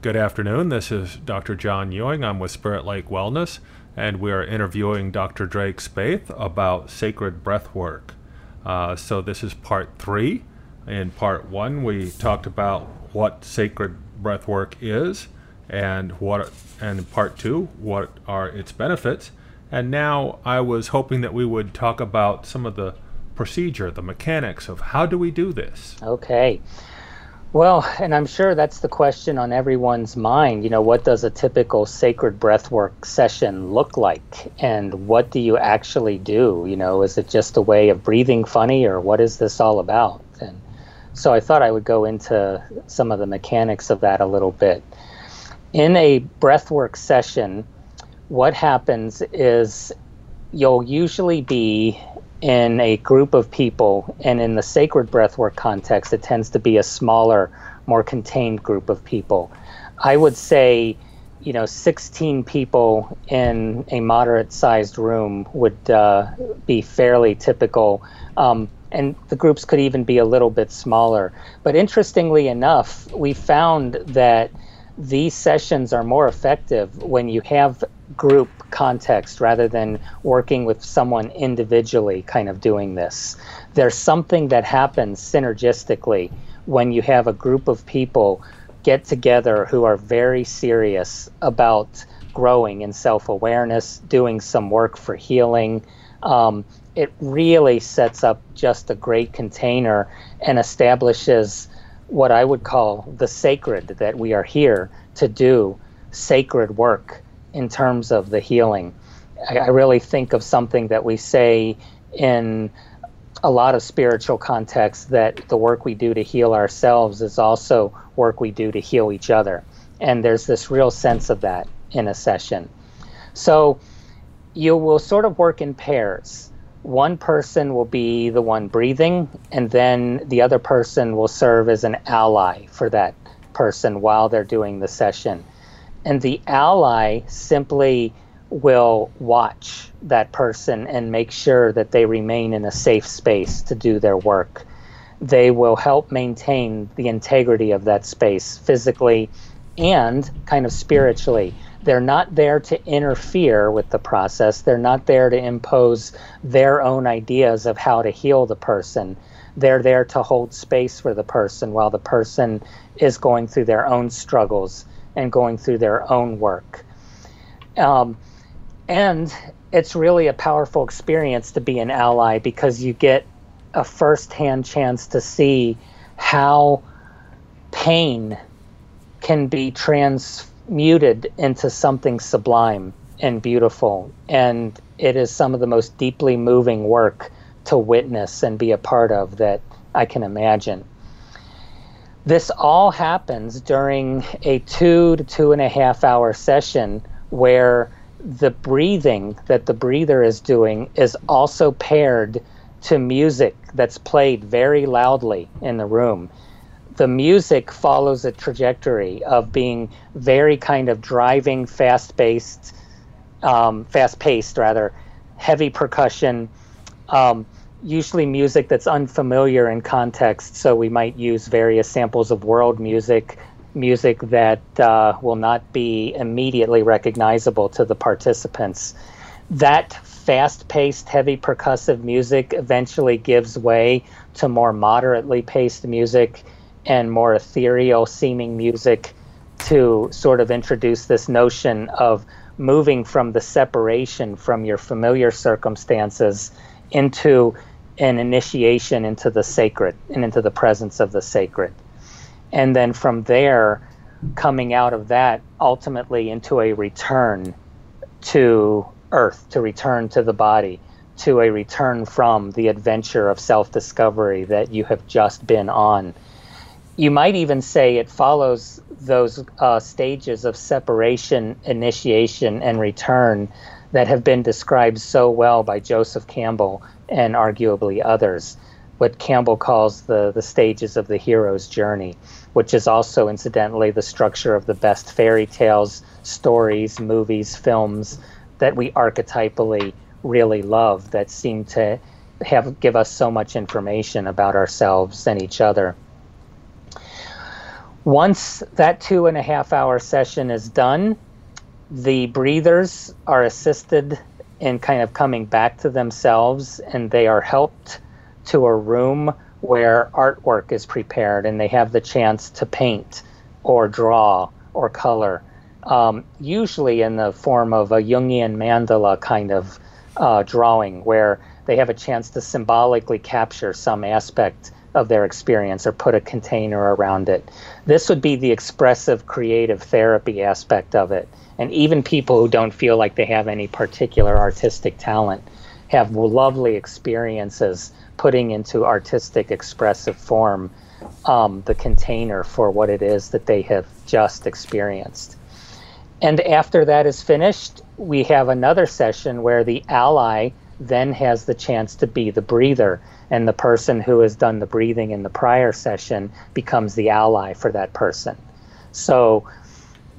Good afternoon. This is Dr. John Ewing. I'm with Spirit Lake Wellness, and we are interviewing Dr. Drake Spaeth about sacred breath work. Uh, so, this is part three. In part one, we talked about what sacred breath work is, and what, and in part two, what are its benefits. And now, I was hoping that we would talk about some of the procedure, the mechanics of how do we do this. Okay. Well, and I'm sure that's the question on everyone's mind. You know, what does a typical sacred breathwork session look like? And what do you actually do? You know, is it just a way of breathing funny or what is this all about? And so I thought I would go into some of the mechanics of that a little bit. In a breathwork session, what happens is you'll usually be in a group of people, and in the sacred breathwork context, it tends to be a smaller, more contained group of people. I would say, you know, 16 people in a moderate sized room would uh, be fairly typical. Um, and the groups could even be a little bit smaller. But interestingly enough, we found that these sessions are more effective when you have group context rather than working with someone individually kind of doing this. There's something that happens synergistically when you have a group of people get together who are very serious about growing in self awareness, doing some work for healing. Um, it really sets up just a great container and establishes what I would call the sacred that we are here to do sacred work in terms of the healing. I, I really think of something that we say in a lot of spiritual contexts that the work we do to heal ourselves is also work we do to heal each other. And there's this real sense of that in a session. So you will sort of work in pairs. One person will be the one breathing, and then the other person will serve as an ally for that person while they're doing the session and the ally simply will watch that person and make sure that they remain in a safe space to do their work. They will help maintain the integrity of that space physically and kind of spiritually. They're not there to interfere with the process, they're not there to impose their own ideas of how to heal the person. They're there to hold space for the person while the person is going through their own struggles and going through their own work. Um, and it's really a powerful experience to be an ally because you get a first-hand chance to see how pain can be transmuted into something sublime and beautiful. And it is some of the most deeply moving work to witness and be a part of that I can imagine. This all happens during a two to two and a half hour session where the breathing that the breather is doing is also paired to music that's played very loudly in the room. The music follows a trajectory of being very kind of driving, fast paced, um, fast paced rather, heavy percussion. Um, usually music that's unfamiliar in context. So we might use various samples of world music, music that uh, will not be immediately recognizable to the participants. That fast paced, heavy percussive music eventually gives way to more moderately paced music and more ethereal seeming music to sort of introduce this notion of moving from the separation from your familiar circumstances into an initiation into the sacred and into the presence of the sacred. And then from there, coming out of that, ultimately into a return to earth, to return to the body, to a return from the adventure of self discovery that you have just been on. You might even say it follows those uh, stages of separation, initiation, and return that have been described so well by Joseph Campbell and arguably others, what Campbell calls the, the stages of the hero's journey, which is also, incidentally, the structure of the best fairy tales, stories, movies, films that we archetypally really love that seem to have give us so much information about ourselves and each other. Once that two and a half hour session is done, the breathers are assisted in kind of coming back to themselves and they are helped to a room where artwork is prepared and they have the chance to paint or draw or color, um, usually in the form of a Jungian mandala kind of uh, drawing where they have a chance to symbolically capture some aspect of their experience or put a container around it. This would be the expressive creative therapy aspect of it. And even people who don't feel like they have any particular artistic talent have lovely experiences putting into artistic expressive form um, the container for what it is that they have just experienced. And after that is finished, we have another session where the ally then has the chance to be the breather, and the person who has done the breathing in the prior session becomes the ally for that person. So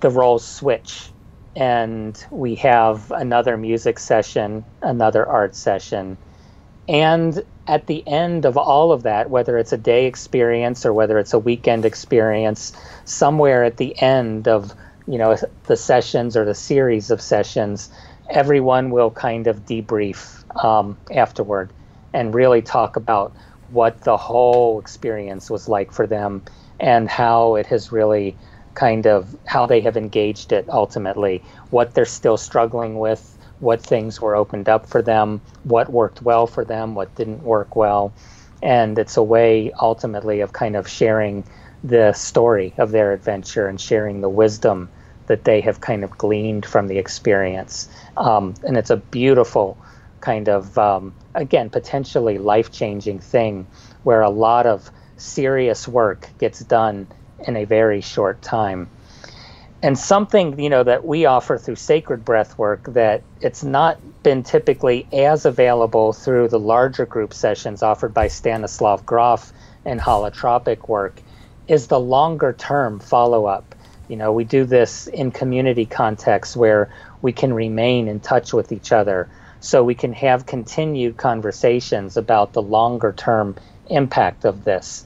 the roles switch, and we have another music session, another art session, and at the end of all of that, whether it's a day experience or whether it's a weekend experience, somewhere at the end of you know the sessions or the series of sessions, everyone will kind of debrief um, afterward and really talk about what the whole experience was like for them and how it has really kind of how they have engaged it ultimately, what they're still struggling with, what things were opened up for them, what worked well for them, what didn't work well. And it's a way ultimately of kind of sharing the story of their adventure and sharing the wisdom that they have kind of gleaned from the experience. Um, and it's a beautiful kind of, um, again, potentially life changing thing where a lot of serious work gets done in a very short time and something you know that we offer through sacred breath work that it's not been typically as available through the larger group sessions offered by Stanislav Grof and holotropic work is the longer term follow up. You know, we do this in community contexts where we can remain in touch with each other so we can have continued conversations about the longer term impact of this.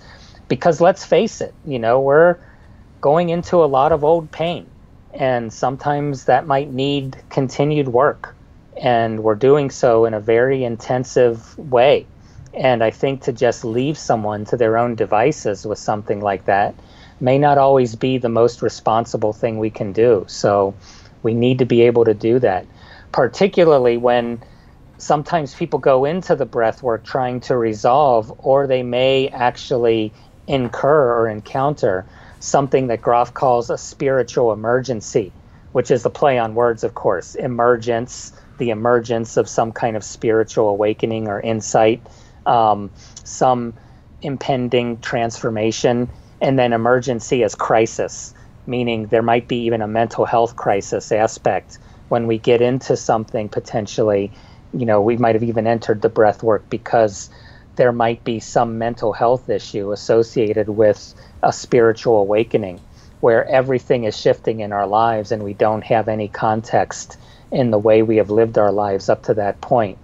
Because let's face it, you know, we're going into a lot of old pain. And sometimes that might need continued work. And we're doing so in a very intensive way. And I think to just leave someone to their own devices with something like that may not always be the most responsible thing we can do. So we need to be able to do that, particularly when sometimes people go into the breath work trying to resolve, or they may actually incur or encounter something that Grof calls a spiritual emergency, which is a play on words, of course. Emergence, the emergence of some kind of spiritual awakening or insight, um, some impending transformation, and then emergency as crisis, meaning there might be even a mental health crisis aspect when we get into something potentially. You know, we might have even entered the breath work because there might be some mental health issue associated with a spiritual awakening where everything is shifting in our lives and we don't have any context in the way we have lived our lives up to that point.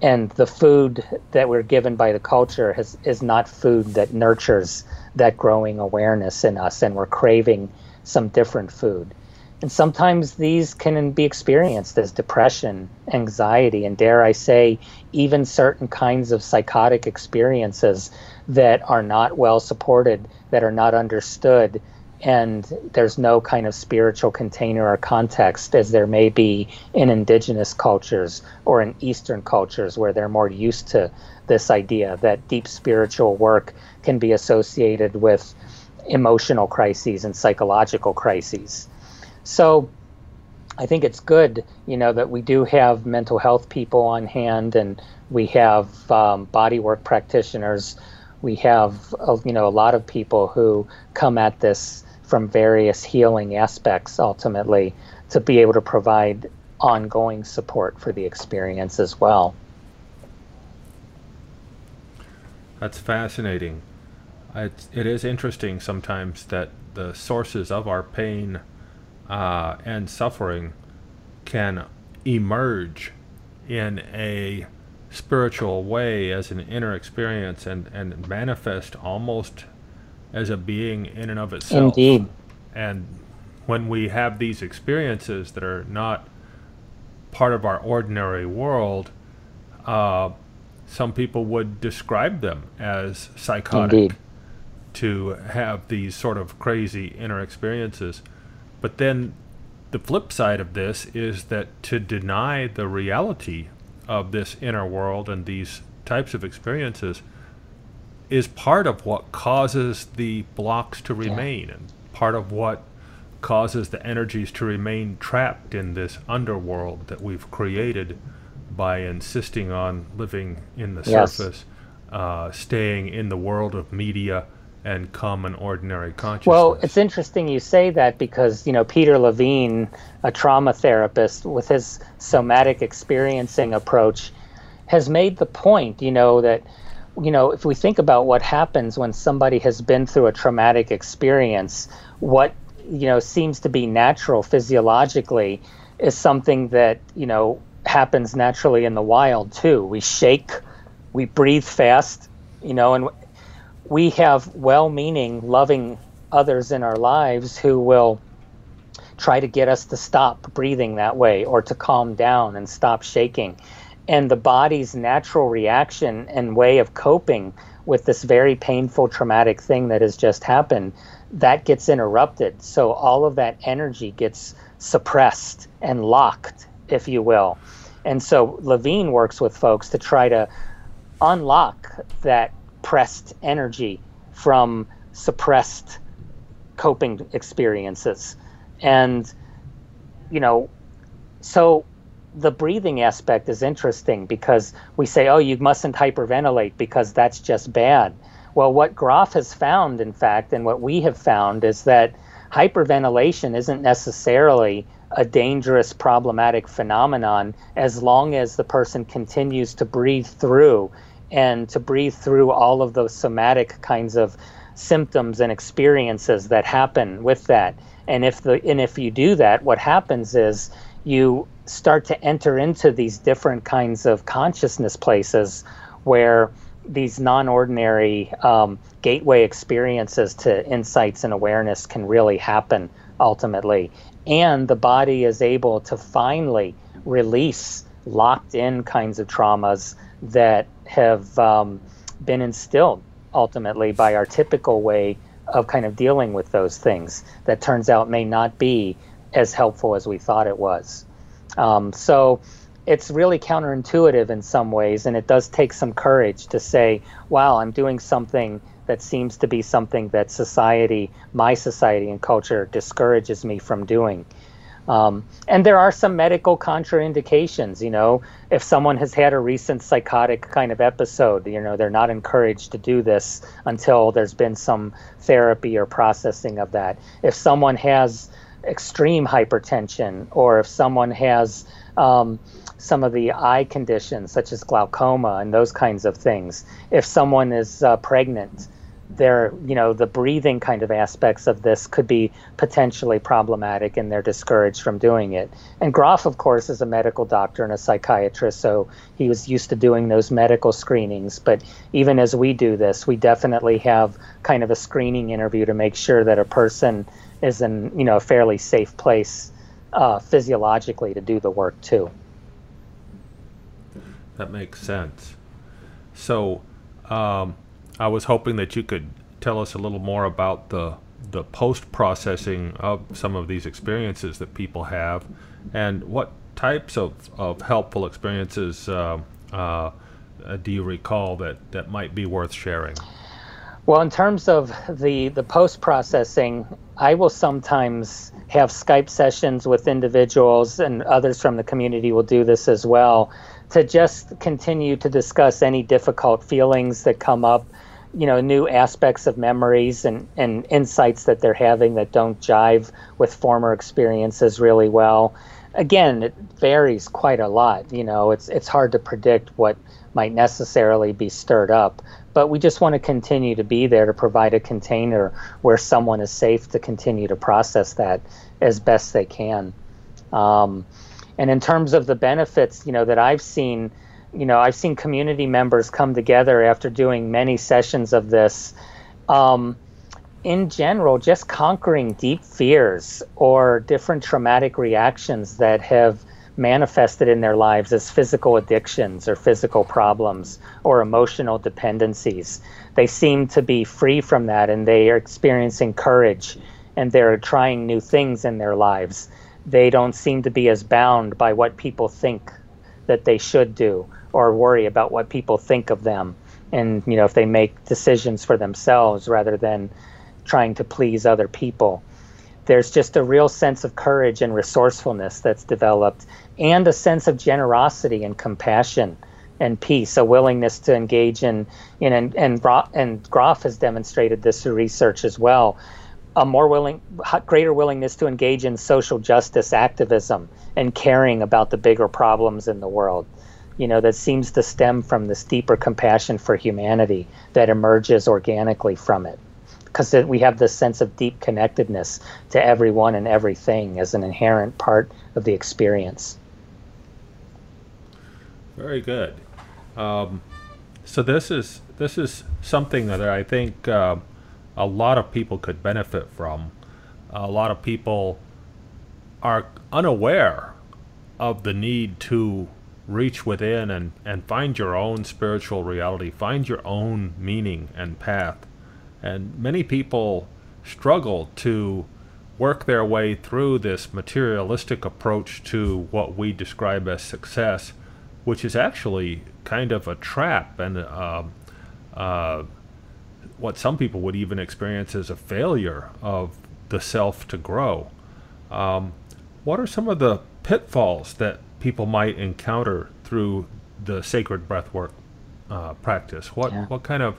And the food that we're given by the culture has, is not food that nurtures that growing awareness in us, and we're craving some different food. And sometimes these can be experienced as depression, anxiety, and dare I say, even certain kinds of psychotic experiences that are not well supported, that are not understood, and there's no kind of spiritual container or context as there may be in indigenous cultures or in Eastern cultures where they're more used to this idea that deep spiritual work can be associated with emotional crises and psychological crises. So I think it's good, you know, that we do have mental health people on hand and we have um, bodywork practitioners. We have, uh, you know, a lot of people who come at this from various healing aspects ultimately to be able to provide ongoing support for the experience as well. That's fascinating. It's, it is interesting sometimes that the sources of our pain uh, and suffering can emerge in a spiritual way as an inner experience and, and manifest almost as a being in and of itself. Indeed. And when we have these experiences that are not part of our ordinary world, uh, some people would describe them as psychotic Indeed. to have these sort of crazy inner experiences. But then the flip side of this is that to deny the reality of this inner world and these types of experiences is part of what causes the blocks to remain yeah. and part of what causes the energies to remain trapped in this underworld that we've created by insisting on living in the yes. surface, uh, staying in the world of media and common ordinary consciousness. Well, it's interesting you say that because, you know, Peter Levine, a trauma therapist with his somatic experiencing approach, has made the point, you know, that you know, if we think about what happens when somebody has been through a traumatic experience, what you know seems to be natural physiologically is something that, you know, happens naturally in the wild too. We shake, we breathe fast, you know, and we have well meaning, loving others in our lives who will try to get us to stop breathing that way or to calm down and stop shaking. And the body's natural reaction and way of coping with this very painful, traumatic thing that has just happened, that gets interrupted. So all of that energy gets suppressed and locked, if you will. And so Levine works with folks to try to unlock that pressed energy from suppressed coping experiences. And, you know, so the breathing aspect is interesting because we say, oh, you mustn't hyperventilate because that's just bad. Well, what Grof has found, in fact, and what we have found is that hyperventilation isn't necessarily a dangerous, problematic phenomenon as long as the person continues to breathe through and to breathe through all of those somatic kinds of symptoms and experiences that happen with that. And if the and if you do that, what happens is you start to enter into these different kinds of consciousness places where these non-ordinary um, gateway experiences to insights and awareness can really happen ultimately and the body is able to finally release locked in kinds of traumas that have um, been instilled ultimately by our typical way of kind of dealing with those things that turns out may not be as helpful as we thought it was. Um, so it's really counterintuitive in some ways, and it does take some courage to say, wow, I'm doing something that seems to be something that society, my society and culture, discourages me from doing. Um, and there are some medical contraindications. You know, if someone has had a recent psychotic kind of episode, you know, they're not encouraged to do this until there's been some therapy or processing of that. If someone has extreme hypertension, or if someone has um, some of the eye conditions, such as glaucoma and those kinds of things, if someone is uh, pregnant, they're you know the breathing kind of aspects of this could be potentially problematic and they're discouraged from doing it. And Grof of course is a medical doctor and a psychiatrist so he was used to doing those medical screenings. But even as we do this we definitely have kind of a screening interview to make sure that a person is in you know a fairly safe place uh, physiologically to do the work too. That makes sense. So um, I was hoping that you could tell us a little more about the the post processing of some of these experiences that people have, and what types of, of helpful experiences uh, uh, do you recall that, that might be worth sharing? Well, in terms of the, the post processing, I will sometimes have Skype sessions with individuals, and others from the community will do this as well, to just continue to discuss any difficult feelings that come up you know new aspects of memories and, and insights that they're having that don't jive with former experiences really well. Again it varies quite a lot you know it's it's hard to predict what might necessarily be stirred up but we just want to continue to be there to provide a container where someone is safe to continue to process that as best they can. Um, and in terms of the benefits you know that i've seen you know, I've seen community members come together after doing many sessions of this. Um, in general, just conquering deep fears or different traumatic reactions that have manifested in their lives as physical addictions or physical problems or emotional dependencies. They seem to be free from that and they are experiencing courage and they're trying new things in their lives. They don't seem to be as bound by what people think that they should do or worry about what people think of them. And you know if they make decisions for themselves rather than trying to please other people. There's just a real sense of courage and resourcefulness that's developed and a sense of generosity and compassion and peace, a willingness to engage in, in and, and, and Grof has demonstrated this through research as well, a more willing, greater willingness to engage in social justice activism and caring about the bigger problems in the world. You know, that seems to stem from this deeper compassion for humanity that emerges organically from it because we have this sense of deep connectedness to everyone and everything as an inherent part of the experience. Very good. Um, so this is this is something that I think uh, a lot of people could benefit from. A lot of people are unaware of the need to reach within and, and find your own spiritual reality, find your own meaning and path. And many people struggle to work their way through this materialistic approach to what we describe as success, which is actually kind of a trap and uh, uh, what some people would even experience as a failure of the self to grow. Um, what are some of the pitfalls that people might encounter through the sacred breathwork uh, practice? What yeah. what kind of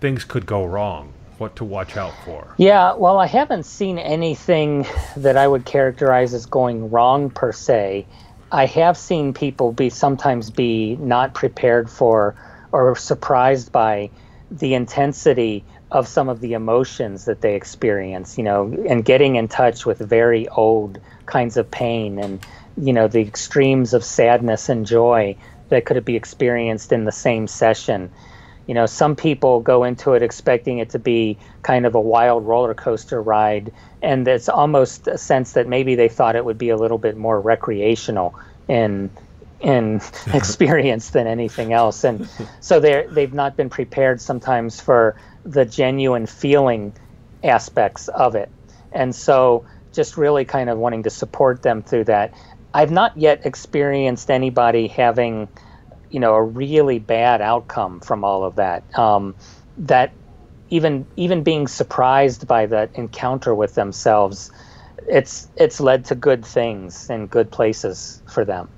things could go wrong? What to watch out for? Yeah, well, I haven't seen anything that I would characterize as going wrong per se. I have seen people be sometimes be not prepared for or surprised by the intensity of some of the emotions that they experience, you know, and getting in touch with very old kinds of pain and, you know, the extremes of sadness and joy that could be experienced in the same session. You know, some people go into it expecting it to be kind of a wild roller coaster ride, and it's almost a sense that maybe they thought it would be a little bit more recreational in in experience than anything else, and so they they've not been prepared sometimes for the genuine feeling aspects of it, and so just really kind of wanting to support them through that. I've not yet experienced anybody having you know a really bad outcome from all of that. Um, that even even being surprised by that encounter with themselves, it's it's led to good things and good places for them.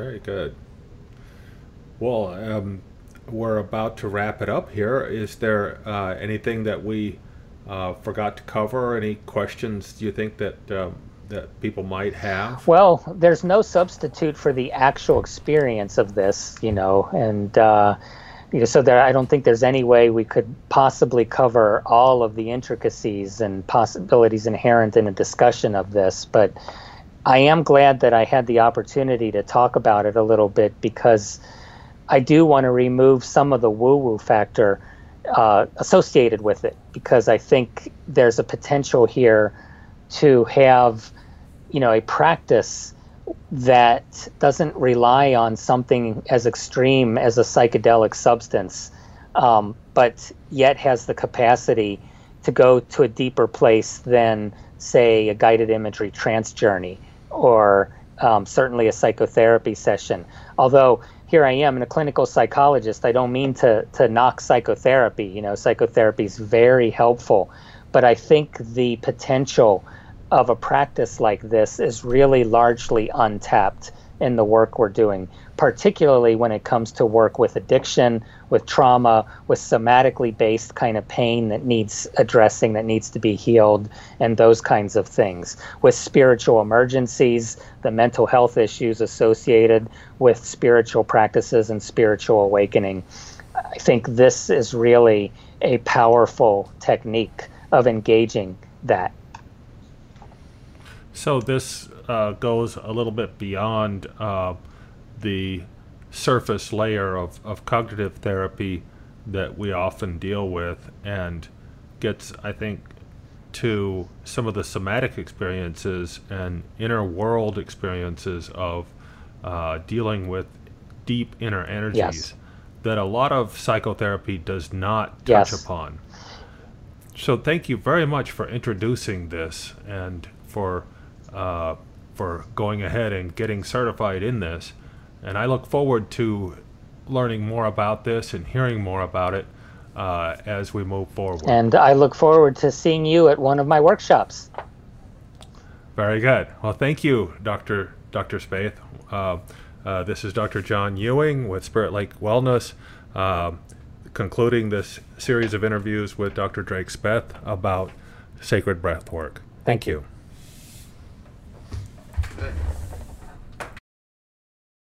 Very good. Well, um, we're about to wrap it up here. Is there uh, anything that we uh, forgot to cover? Any questions do you think that um, that people might have? Well, there's no substitute for the actual experience of this, you know, and uh, you know, so there, I don't think there's any way we could possibly cover all of the intricacies and possibilities inherent in a discussion of this, but I am glad that I had the opportunity to talk about it a little bit because I do want to remove some of the woo-woo factor uh, associated with it because I think there's a potential here to have you know a practice that doesn't rely on something as extreme as a psychedelic substance, um, but yet has the capacity to go to a deeper place than, say, a guided imagery trance journey or um, certainly a psychotherapy session. Although here I am, in a clinical psychologist, I don't mean to, to knock psychotherapy. You know, psychotherapy is very helpful, but I think the potential of a practice like this is really largely untapped in the work we're doing, particularly when it comes to work with addiction, with trauma, with somatically based kind of pain that needs addressing, that needs to be healed, and those kinds of things. With spiritual emergencies, the mental health issues associated with spiritual practices and spiritual awakening. I think this is really a powerful technique of engaging that. So this uh, goes a little bit beyond uh, the surface layer of, of cognitive therapy that we often deal with and gets, I think, to some of the somatic experiences and inner world experiences of uh, dealing with deep inner energies Yes. that a lot of psychotherapy does not touch Yes. upon. So thank you very much for introducing this and for uh, for going ahead and getting certified in this. And I look forward to learning more about this and hearing more about it uh, as we move forward. And I look forward to seeing you at one of my workshops. Very good. Well, thank you, Dr. Dr. Spaeth. Uh, uh, this is Dr. John Ewing with Spirit Lake Wellness, uh, concluding this series of interviews with Dr. Drake Spaeth about sacred breath work. Thank you.